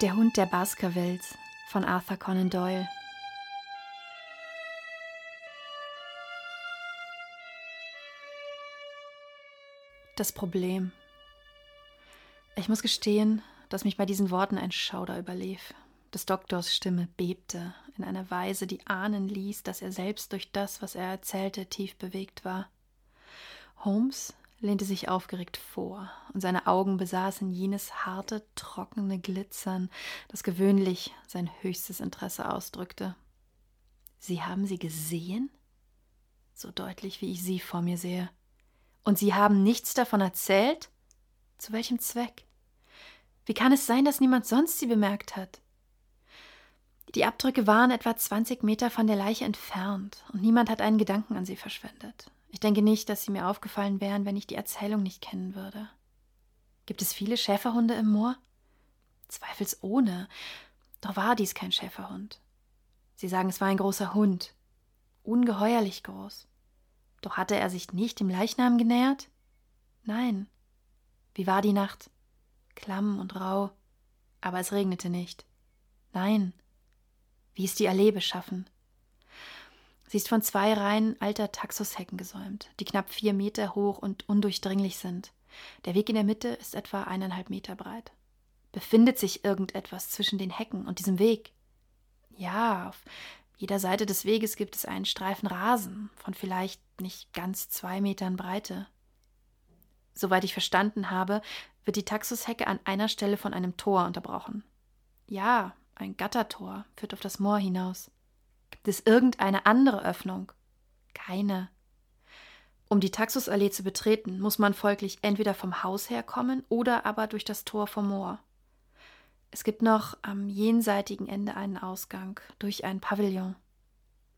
Der Hund der Baskervilles von Arthur Conan Doyle. Das Problem. Ich muss gestehen, dass mich bei diesen Worten ein Schauder überlief. Des Doktors Stimme bebte in einer Weise, die ahnen ließ, dass er selbst durch das, was er erzählte, tief bewegt war. Holmes lehnte sich aufgeregt vor, und seine Augen besaßen jenes harte, trockene Glitzern, das gewöhnlich sein höchstes Interesse ausdrückte. Sie haben sie gesehen? So deutlich, wie ich sie vor mir sehe. Und Sie haben nichts davon erzählt? Zu welchem Zweck? Wie kann es sein, dass niemand sonst sie bemerkt hat? Die Abdrücke waren etwa 20 Meter von der Leiche entfernt und niemand hat einen Gedanken an sie verschwendet. Ich denke nicht, dass sie mir aufgefallen wären, wenn ich die Erzählung nicht kennen würde. Gibt es viele Schäferhunde im Moor? Zweifelsohne. Doch war dies kein Schäferhund. Sie sagen, es war ein großer Hund. Ungeheuerlich groß. Doch hatte er sich nicht dem Leichnam genähert? Nein. Wie war die Nacht? Klamm und rau. Aber es regnete nicht. Nein. Wie ist die Allee beschaffen? Sie ist von zwei Reihen alter Taxushecken gesäumt, die knapp vier Meter hoch und undurchdringlich sind. Der Weg in der Mitte ist etwa eineinhalb Meter breit. Befindet sich irgendetwas zwischen den Hecken und diesem Weg? Ja, auf jeder Seite des Weges gibt es einen Streifen Rasen von vielleicht nicht ganz zwei Metern Breite. Soweit ich verstanden habe, wird die Taxushecke an einer Stelle von einem Tor unterbrochen. Ja, ein Gattertor führt auf das Moor hinaus. Gibt es irgendeine andere Öffnung? Keine. Um die Taxusallee zu betreten, muss man folglich entweder vom Haus herkommen oder aber durch das Tor vom Moor. Es gibt noch am jenseitigen Ende einen Ausgang durch ein Pavillon.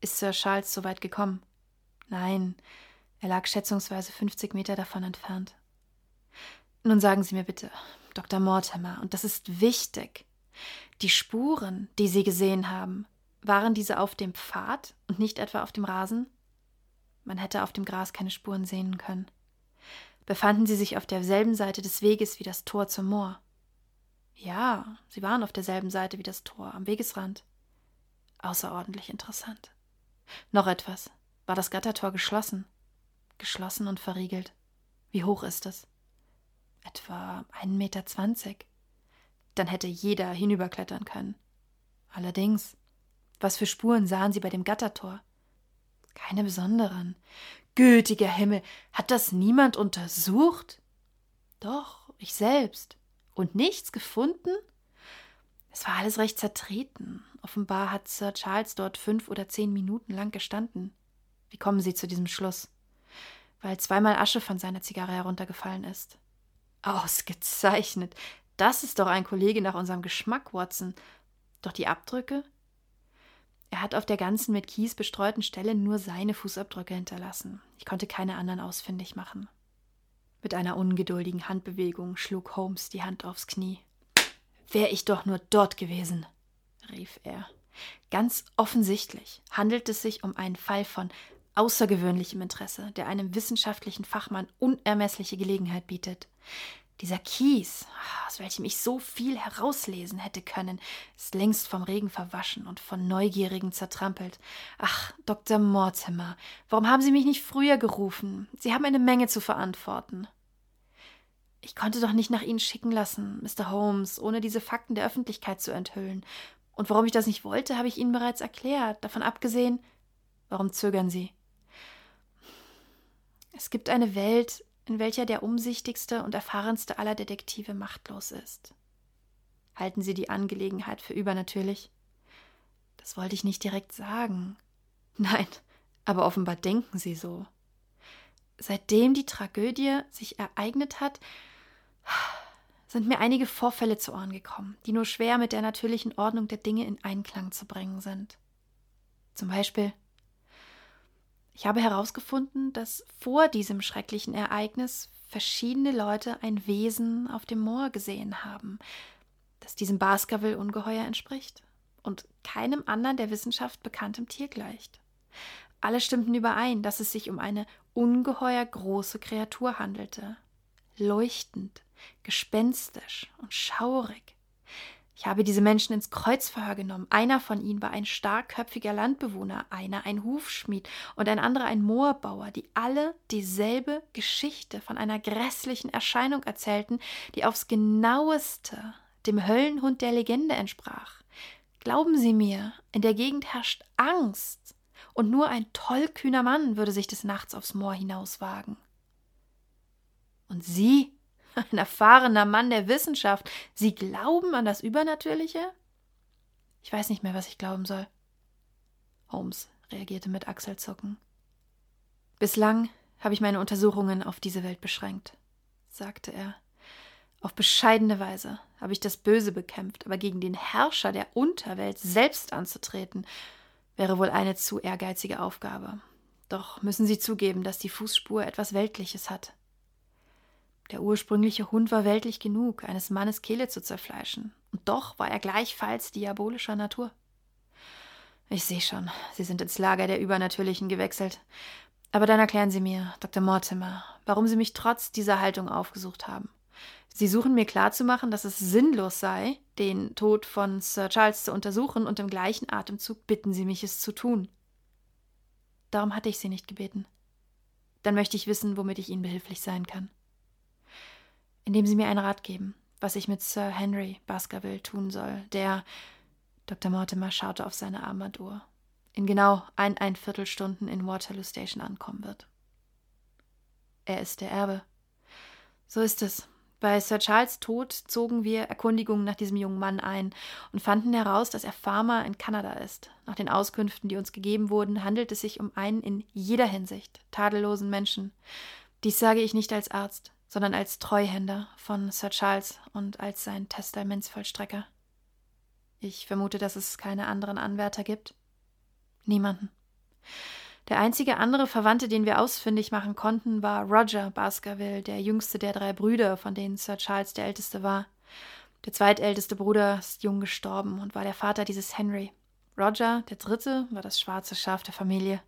Ist Sir Charles so weit gekommen? Nein, er lag schätzungsweise 50 Meter davon entfernt. Nun sagen Sie mir bitte, Dr. Mortimer, und das ist wichtig. Die Spuren, die Sie gesehen haben, waren diese auf dem Pfad und nicht etwa auf dem Rasen? Man hätte auf dem Gras keine Spuren sehen können. Befanden sie sich auf derselben Seite des Weges wie das Tor zum Moor? Ja, sie waren auf derselben Seite wie das Tor, am Wegesrand. Außerordentlich interessant. Noch etwas. War das Gattertor geschlossen? Geschlossen und verriegelt. Wie hoch ist es? Etwa einen Meter zwanzig. Dann hätte jeder hinüberklettern können. Allerdings, was für Spuren sahen Sie bei dem Gattertor? Keine besonderen. Gütiger Himmel, hat das niemand untersucht? Doch, ich selbst. Und nichts gefunden? Es war alles recht zertreten. Offenbar hat Sir Charles dort fünf oder zehn Minuten lang gestanden. Wie kommen Sie zu diesem Schluss? Weil zweimal Asche von seiner Zigarre heruntergefallen ist. Ausgezeichnet. Das ist doch ein Kollege nach unserem Geschmack, Watson. Doch die Abdrücke? Er hat auf der ganzen mit Kies bestreuten Stelle nur seine Fußabdrücke hinterlassen. Ich konnte keine anderen ausfindig machen. Mit einer ungeduldigen Handbewegung schlug Holmes die Hand aufs Knie. Wär ich doch nur dort gewesen, rief er. Ganz offensichtlich handelt es sich um einen Fall von außergewöhnlichem Interesse, der einem wissenschaftlichen Fachmann unermessliche Gelegenheit bietet. Dieser Kies, aus welchem ich so viel herauslesen hätte können, ist längst vom Regen verwaschen und von Neugierigen zertrampelt. Ach, Dr. Mortimer, warum haben Sie mich nicht früher gerufen? Sie haben eine Menge zu verantworten. Ich konnte doch nicht nach Ihnen schicken lassen, Mr. Holmes, ohne diese Fakten der Öffentlichkeit zu enthüllen. Und warum ich das nicht wollte, habe ich Ihnen bereits erklärt. Davon abgesehen, warum zögern Sie? Es gibt eine Welt, in welcher der umsichtigste und erfahrenste aller Detektive machtlos ist. Halten Sie die Angelegenheit für übernatürlich? Das wollte ich nicht direkt sagen. Nein, aber offenbar denken Sie so. Seitdem die Tragödie sich ereignet hat, sind mir einige Vorfälle zu Ohren gekommen, die nur schwer mit der natürlichen Ordnung der Dinge in Einklang zu bringen sind. Zum Beispiel ich habe herausgefunden, dass vor diesem schrecklichen Ereignis verschiedene Leute ein Wesen auf dem Moor gesehen haben, das diesem Baskerville-Ungeheuer entspricht und keinem anderen der Wissenschaft bekanntem Tier gleicht. Alle stimmten überein, dass es sich um eine ungeheuer große Kreatur handelte. Leuchtend, gespenstisch und schaurig. Ich habe diese Menschen ins Kreuzverhör genommen. Einer von ihnen war ein starkköpfiger Landbewohner, einer ein Hufschmied und ein anderer ein Moorbauer, die alle dieselbe Geschichte von einer grässlichen Erscheinung erzählten, die aufs genaueste dem Höllenhund der Legende entsprach. Glauben Sie mir, in der Gegend herrscht Angst, und nur ein tollkühner Mann würde sich des Nachts aufs Moor hinauswagen. Und Sie, ein erfahrener Mann der Wissenschaft, Sie glauben an das Übernatürliche? Ich weiß nicht mehr, was ich glauben soll. Holmes reagierte mit Achselzucken. Bislang habe ich meine Untersuchungen auf diese Welt beschränkt, sagte er. Auf bescheidene Weise habe ich das Böse bekämpft, aber gegen den Herrscher der Unterwelt selbst anzutreten, wäre wohl eine zu ehrgeizige Aufgabe. Doch müssen Sie zugeben, dass die Fußspur etwas Weltliches hat. Der ursprüngliche Hund war weltlich genug, eines Mannes Kehle zu zerfleischen, und doch war er gleichfalls diabolischer Natur. Ich sehe schon, Sie sind ins Lager der Übernatürlichen gewechselt. Aber dann erklären Sie mir, Dr. Mortimer, warum Sie mich trotz dieser Haltung aufgesucht haben. Sie suchen mir klarzumachen, dass es sinnlos sei, den Tod von Sir Charles zu untersuchen, und im gleichen Atemzug bitten Sie mich, es zu tun. Darum hatte ich Sie nicht gebeten. Dann möchte ich wissen, womit ich Ihnen behilflich sein kann indem Sie mir einen Rat geben, was ich mit Sir Henry Baskerville tun soll, der Dr. Mortimer schaute auf seine Armbanduhr in genau ein, ein Viertelstunden in Waterloo Station ankommen wird. Er ist der Erbe. So ist es. Bei Sir Charles Tod zogen wir Erkundigungen nach diesem jungen Mann ein und fanden heraus, dass er Farmer in Kanada ist. Nach den Auskünften, die uns gegeben wurden, handelt es sich um einen in jeder Hinsicht tadellosen Menschen. Dies sage ich nicht als Arzt sondern als Treuhänder von Sir Charles und als sein Testamentsvollstrecker. Ich vermute, dass es keine anderen Anwärter gibt. Niemanden. Der einzige andere Verwandte, den wir ausfindig machen konnten, war Roger Baskerville, der jüngste der drei Brüder, von denen Sir Charles der älteste war. Der zweitälteste Bruder ist jung gestorben und war der Vater dieses Henry. Roger, der Dritte, war das schwarze Schaf der Familie.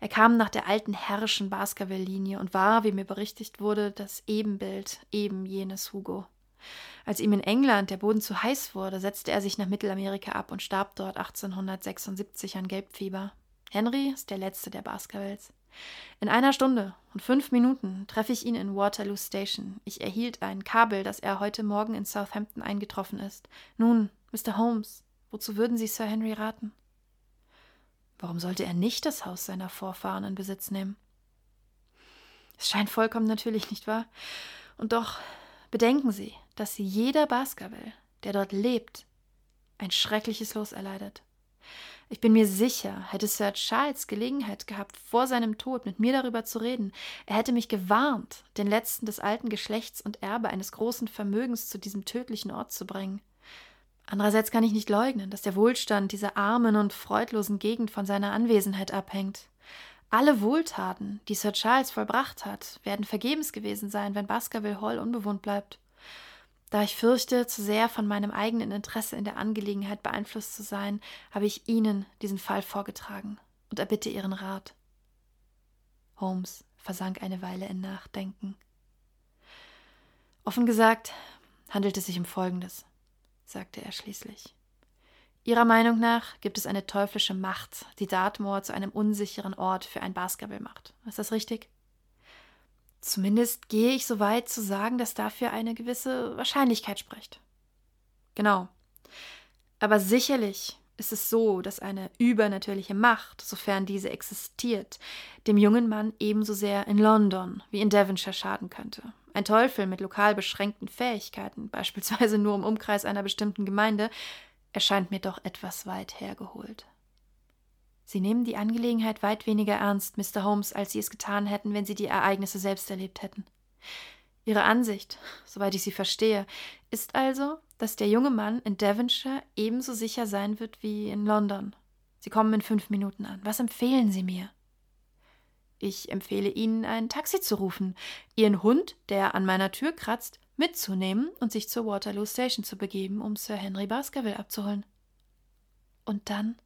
Er kam nach der alten herrischen Baskerville-Linie und war, wie mir berichtigt wurde, das Ebenbild eben jenes Hugo. Als ihm in England der Boden zu heiß wurde, setzte er sich nach Mittelamerika ab und starb dort 1876 an Gelbfieber. Henry ist der letzte der Baskervilles. In einer Stunde und fünf Minuten treffe ich ihn in Waterloo Station. Ich erhielt ein Kabel, dass er heute Morgen in Southampton eingetroffen ist. Nun, Mr. Holmes, Wozu würden Sie Sir Henry raten? Warum sollte er nicht das Haus seiner Vorfahren in Besitz nehmen? Es scheint vollkommen natürlich, nicht wahr? Und doch bedenken Sie, dass jeder Baskerville, der dort lebt, ein schreckliches Los erleidet. Ich bin mir sicher, hätte Sir Charles Gelegenheit gehabt, vor seinem Tod mit mir darüber zu reden, er hätte mich gewarnt, den letzten des alten Geschlechts und Erbe eines großen Vermögens zu diesem tödlichen Ort zu bringen. Andererseits kann ich nicht leugnen, dass der Wohlstand dieser armen und freudlosen Gegend von seiner Anwesenheit abhängt. Alle Wohltaten, die Sir Charles vollbracht hat, werden vergebens gewesen sein, wenn Baskerville Hall unbewohnt bleibt. Da ich fürchte, zu sehr von meinem eigenen Interesse in der Angelegenheit beeinflusst zu sein, habe ich Ihnen diesen Fall vorgetragen und erbitte Ihren Rat. Holmes versank eine Weile in Nachdenken. Offen gesagt handelt es sich um Folgendes sagte er schließlich. Ihrer Meinung nach gibt es eine teuflische Macht, die Dartmoor zu einem unsicheren Ort für ein Basketball macht. Ist das richtig? Zumindest gehe ich so weit zu sagen, dass dafür eine gewisse Wahrscheinlichkeit spricht. Genau. Aber sicherlich ist es so, dass eine übernatürliche Macht, sofern diese existiert, dem jungen Mann ebenso sehr in London wie in Devonshire schaden könnte. Ein Teufel mit lokal beschränkten Fähigkeiten, beispielsweise nur im Umkreis einer bestimmten Gemeinde, erscheint mir doch etwas weit hergeholt. Sie nehmen die Angelegenheit weit weniger ernst, Mr. Holmes, als Sie es getan hätten, wenn Sie die Ereignisse selbst erlebt hätten. Ihre Ansicht, soweit ich sie verstehe, ist also, dass der junge Mann in Devonshire ebenso sicher sein wird wie in London. Sie kommen in fünf Minuten an. Was empfehlen Sie mir? Ich empfehle Ihnen, ein Taxi zu rufen, Ihren Hund, der an meiner Tür kratzt, mitzunehmen und sich zur Waterloo Station zu begeben, um Sir Henry Baskerville abzuholen. Und dann?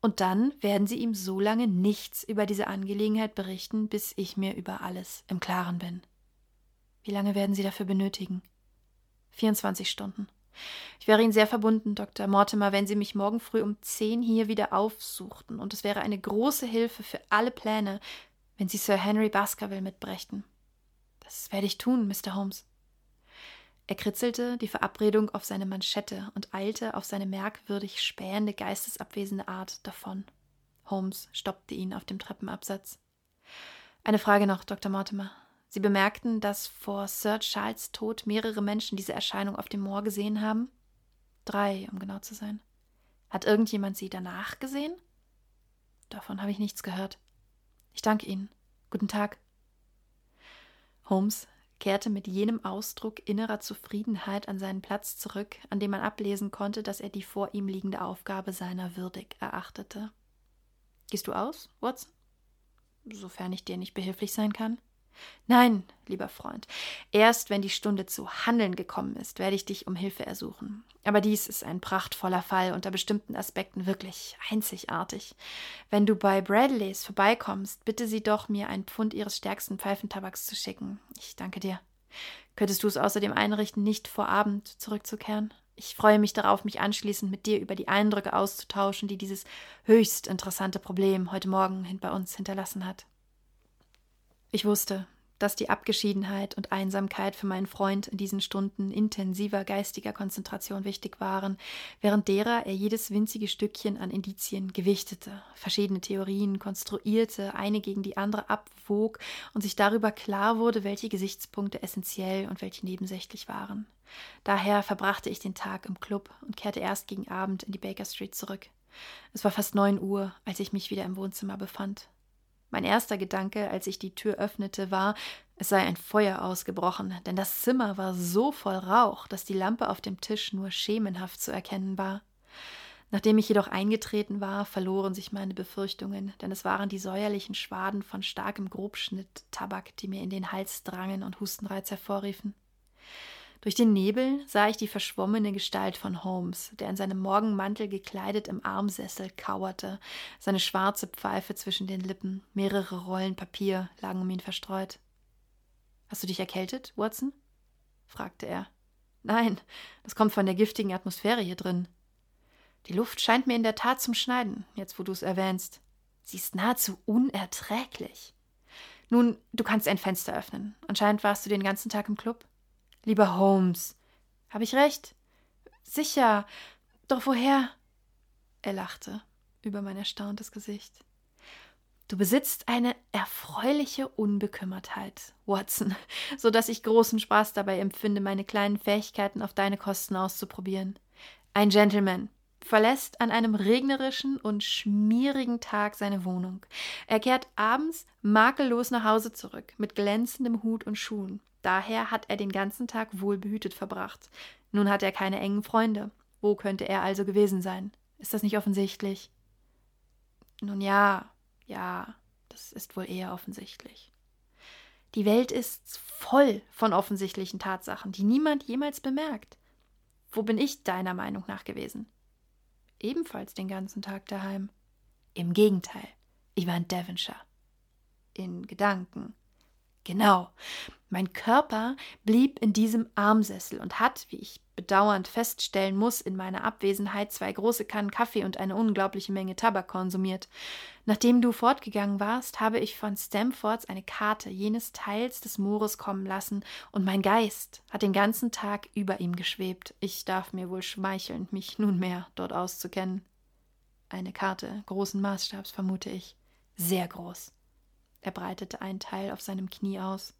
Und dann werden Sie ihm so lange nichts über diese Angelegenheit berichten, bis ich mir über alles im Klaren bin. Wie lange werden Sie dafür benötigen? 24 Stunden. Ich wäre Ihnen sehr verbunden, Dr. Mortimer, wenn Sie mich morgen früh um zehn hier wieder aufsuchten, und es wäre eine große Hilfe für alle Pläne, wenn Sie Sir Henry Baskerville mitbrächten. Das werde ich tun, Mr. Holmes. Er kritzelte die Verabredung auf seine Manschette und eilte auf seine merkwürdig spähende, geistesabwesende Art davon. Holmes stoppte ihn auf dem Treppenabsatz. Eine Frage noch, Dr. Mortimer. Sie bemerkten, dass vor Sir Charles Tod mehrere Menschen diese Erscheinung auf dem Moor gesehen haben? Drei, um genau zu sein. Hat irgendjemand sie danach gesehen? Davon habe ich nichts gehört. Ich danke Ihnen. Guten Tag. Holmes kehrte mit jenem Ausdruck innerer Zufriedenheit an seinen Platz zurück, an dem man ablesen konnte, dass er die vor ihm liegende Aufgabe seiner würdig erachtete. Gehst du aus, Watson? Sofern ich dir nicht behilflich sein kann. Nein, lieber Freund, erst wenn die Stunde zu handeln gekommen ist, werde ich dich um Hilfe ersuchen. Aber dies ist ein prachtvoller Fall, unter bestimmten Aspekten wirklich einzigartig. Wenn du bei Bradleys vorbeikommst, bitte sie doch, mir ein Pfund ihres stärksten Pfeifentabaks zu schicken. Ich danke dir. Könntest du es außerdem einrichten, nicht vor Abend zurückzukehren? Ich freue mich darauf, mich anschließend mit dir über die Eindrücke auszutauschen, die dieses höchst interessante Problem heute Morgen bei uns hinterlassen hat. Ich wusste, dass die Abgeschiedenheit und Einsamkeit für meinen Freund in diesen Stunden intensiver geistiger Konzentration wichtig waren, während derer er jedes winzige Stückchen an Indizien gewichtete, verschiedene Theorien konstruierte, eine gegen die andere abwog und sich darüber klar wurde, welche Gesichtspunkte essentiell und welche nebensächlich waren. Daher verbrachte ich den Tag im Club und kehrte erst gegen Abend in die Baker Street zurück. Es war fast neun Uhr, als ich mich wieder im Wohnzimmer befand. Mein erster Gedanke, als ich die Tür öffnete, war, es sei ein Feuer ausgebrochen, denn das Zimmer war so voll Rauch, dass die Lampe auf dem Tisch nur schemenhaft zu erkennen war. Nachdem ich jedoch eingetreten war, verloren sich meine Befürchtungen, denn es waren die säuerlichen Schwaden von starkem Grobschnitt Tabak, die mir in den Hals drangen und Hustenreiz hervorriefen. Durch den Nebel sah ich die verschwommene Gestalt von Holmes, der in seinem Morgenmantel gekleidet im Armsessel kauerte, seine schwarze Pfeife zwischen den Lippen, mehrere Rollen Papier lagen um ihn verstreut. Hast du dich erkältet, Watson? fragte er. Nein, das kommt von der giftigen Atmosphäre hier drin. Die Luft scheint mir in der Tat zum Schneiden, jetzt wo du es erwähnst. Sie ist nahezu unerträglich. Nun, du kannst ein Fenster öffnen. Anscheinend warst du den ganzen Tag im Club. Lieber Holmes, habe ich recht? Sicher. Doch woher? Er lachte über mein erstauntes Gesicht. Du besitzt eine erfreuliche Unbekümmertheit, Watson, so dass ich großen Spaß dabei empfinde, meine kleinen Fähigkeiten auf deine Kosten auszuprobieren. Ein Gentleman verlässt an einem regnerischen und schmierigen Tag seine Wohnung. Er kehrt abends makellos nach Hause zurück, mit glänzendem Hut und Schuhen. Daher hat er den ganzen Tag wohlbehütet verbracht. Nun hat er keine engen Freunde. Wo könnte er also gewesen sein? Ist das nicht offensichtlich? Nun ja, ja, das ist wohl eher offensichtlich. Die Welt ist voll von offensichtlichen Tatsachen, die niemand jemals bemerkt. Wo bin ich deiner Meinung nach gewesen? Ebenfalls den ganzen Tag daheim. Im Gegenteil, ich war in Devonshire. In Gedanken. Genau. Mein Körper blieb in diesem Armsessel und hat, wie ich bedauernd feststellen muss, in meiner Abwesenheit zwei große Kannen Kaffee und eine unglaubliche Menge Tabak konsumiert. Nachdem du fortgegangen warst, habe ich von Stamfords eine Karte jenes Teils des Moores kommen lassen, und mein Geist hat den ganzen Tag über ihm geschwebt. Ich darf mir wohl schmeicheln, mich nunmehr dort auszukennen. Eine Karte großen Maßstabs, vermute ich. Sehr groß. Er breitete einen Teil auf seinem Knie aus.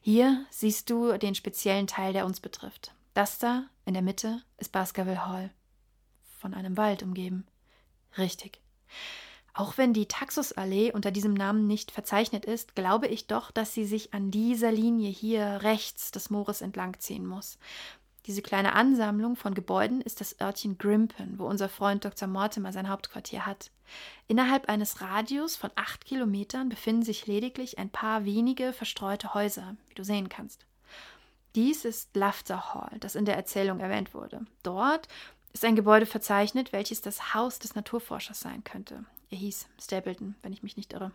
Hier siehst du den speziellen Teil, der uns betrifft. Das da in der Mitte ist Baskerville Hall. Von einem Wald umgeben. Richtig. Auch wenn die Taxusallee unter diesem Namen nicht verzeichnet ist, glaube ich doch, dass sie sich an dieser Linie hier rechts des Moores entlangziehen muss. Diese kleine Ansammlung von Gebäuden ist das Örtchen Grimpen, wo unser Freund Dr. Mortimer sein Hauptquartier hat. Innerhalb eines Radius von acht Kilometern befinden sich lediglich ein paar wenige verstreute Häuser, wie du sehen kannst. Dies ist Lafter Hall, das in der Erzählung erwähnt wurde. Dort ist ein Gebäude verzeichnet, welches das Haus des Naturforschers sein könnte. Er hieß Stapleton, wenn ich mich nicht irre.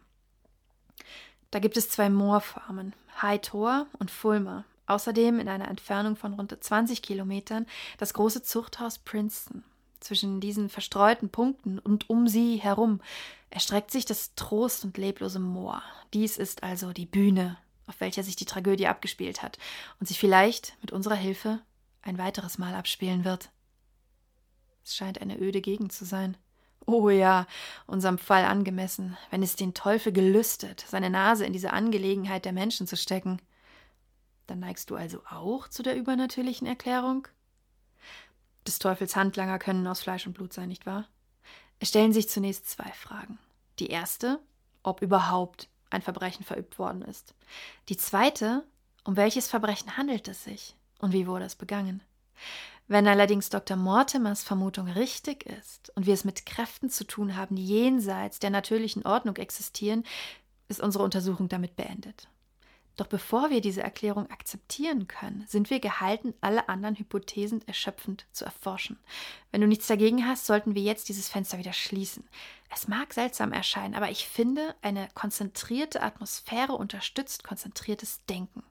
Da gibt es zwei Moorfarmen, High Tor und Fulmer, Außerdem in einer Entfernung von rund 20 Kilometern das große Zuchthaus Princeton. Zwischen diesen verstreuten Punkten und um sie herum erstreckt sich das trost- und leblose Moor. Dies ist also die Bühne, auf welcher sich die Tragödie abgespielt hat und sich vielleicht mit unserer Hilfe ein weiteres Mal abspielen wird. Es scheint eine öde Gegend zu sein. Oh ja, unserem Fall angemessen, wenn es den Teufel gelüstet, seine Nase in diese Angelegenheit der Menschen zu stecken. Dann neigst du also auch zu der übernatürlichen Erklärung? Des Teufels Handlanger können aus Fleisch und Blut sein, nicht wahr? Es stellen sich zunächst zwei Fragen. Die erste, ob überhaupt ein Verbrechen verübt worden ist. Die zweite, um welches Verbrechen handelt es sich und wie wurde es begangen? Wenn allerdings Dr. Mortimers Vermutung richtig ist und wir es mit Kräften zu tun haben, die jenseits der natürlichen Ordnung existieren, ist unsere Untersuchung damit beendet. Doch bevor wir diese Erklärung akzeptieren können, sind wir gehalten, alle anderen Hypothesen erschöpfend zu erforschen. Wenn du nichts dagegen hast, sollten wir jetzt dieses Fenster wieder schließen. Es mag seltsam erscheinen, aber ich finde, eine konzentrierte Atmosphäre unterstützt konzentriertes Denken.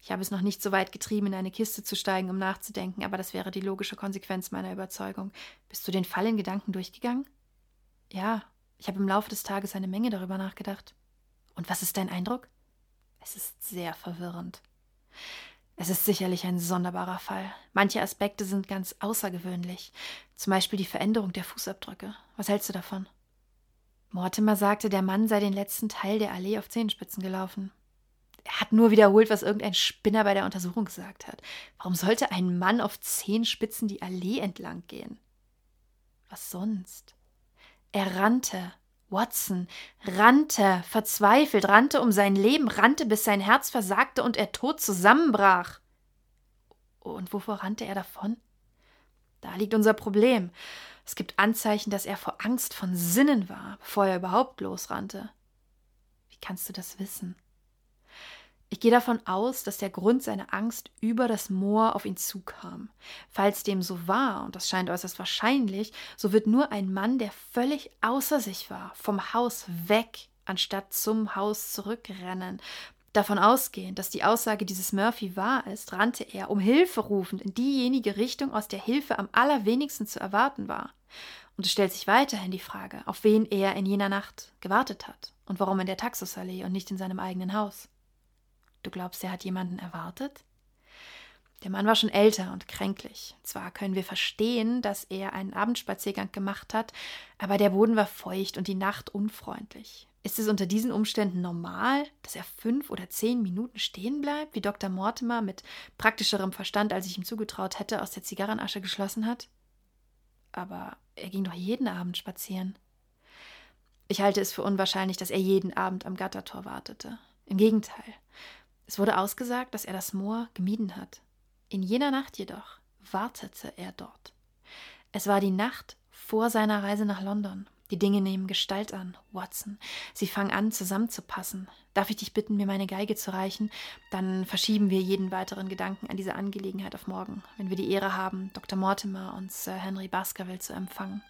Ich habe es noch nicht so weit getrieben, in eine Kiste zu steigen, um nachzudenken, aber das wäre die logische Konsequenz meiner Überzeugung. Bist du den Fall in Gedanken durchgegangen? Ja, ich habe im Laufe des Tages eine Menge darüber nachgedacht. Und was ist dein Eindruck? Es ist sehr verwirrend. Es ist sicherlich ein sonderbarer Fall. Manche Aspekte sind ganz außergewöhnlich. Zum Beispiel die Veränderung der Fußabdrücke. Was hältst du davon? Mortimer sagte, der Mann sei den letzten Teil der Allee auf Zehenspitzen gelaufen. Er hat nur wiederholt, was irgendein Spinner bei der Untersuchung gesagt hat. Warum sollte ein Mann auf Zehenspitzen die Allee entlang gehen? Was sonst? Er rannte. Watson rannte, verzweifelt, rannte um sein Leben, rannte, bis sein Herz versagte und er tot zusammenbrach. Und wovor rannte er davon? Da liegt unser Problem. Es gibt Anzeichen, dass er vor Angst von Sinnen war, bevor er überhaupt losrannte. Wie kannst du das wissen? Ich gehe davon aus, dass der Grund seiner Angst über das Moor auf ihn zukam. Falls dem so war, und das scheint äußerst wahrscheinlich, so wird nur ein Mann, der völlig außer sich war, vom Haus weg, anstatt zum Haus zurückrennen. Davon ausgehend, dass die Aussage dieses Murphy wahr ist, rannte er, um Hilfe rufend, in diejenige Richtung, aus der Hilfe am allerwenigsten zu erwarten war. Und es stellt sich weiterhin die Frage, auf wen er in jener Nacht gewartet hat und warum in der Taxusallee und nicht in seinem eigenen Haus. Du glaubst, er hat jemanden erwartet? Der Mann war schon älter und kränklich. Zwar können wir verstehen, dass er einen Abendspaziergang gemacht hat, aber der Boden war feucht und die Nacht unfreundlich. Ist es unter diesen Umständen normal, dass er fünf oder zehn Minuten stehen bleibt, wie Dr. Mortimer mit praktischerem Verstand, als ich ihm zugetraut hätte, aus der Zigarrenasche geschlossen hat? Aber er ging doch jeden Abend spazieren. Ich halte es für unwahrscheinlich, dass er jeden Abend am Gattertor wartete. Im Gegenteil. Es wurde ausgesagt, dass er das Moor gemieden hat. In jener Nacht jedoch wartete er dort. Es war die Nacht vor seiner Reise nach London. Die Dinge nehmen Gestalt an, Watson. Sie fangen an, zusammenzupassen. Darf ich dich bitten, mir meine Geige zu reichen? Dann verschieben wir jeden weiteren Gedanken an diese Angelegenheit auf morgen, wenn wir die Ehre haben, Dr. Mortimer und Sir Henry Baskerville zu empfangen.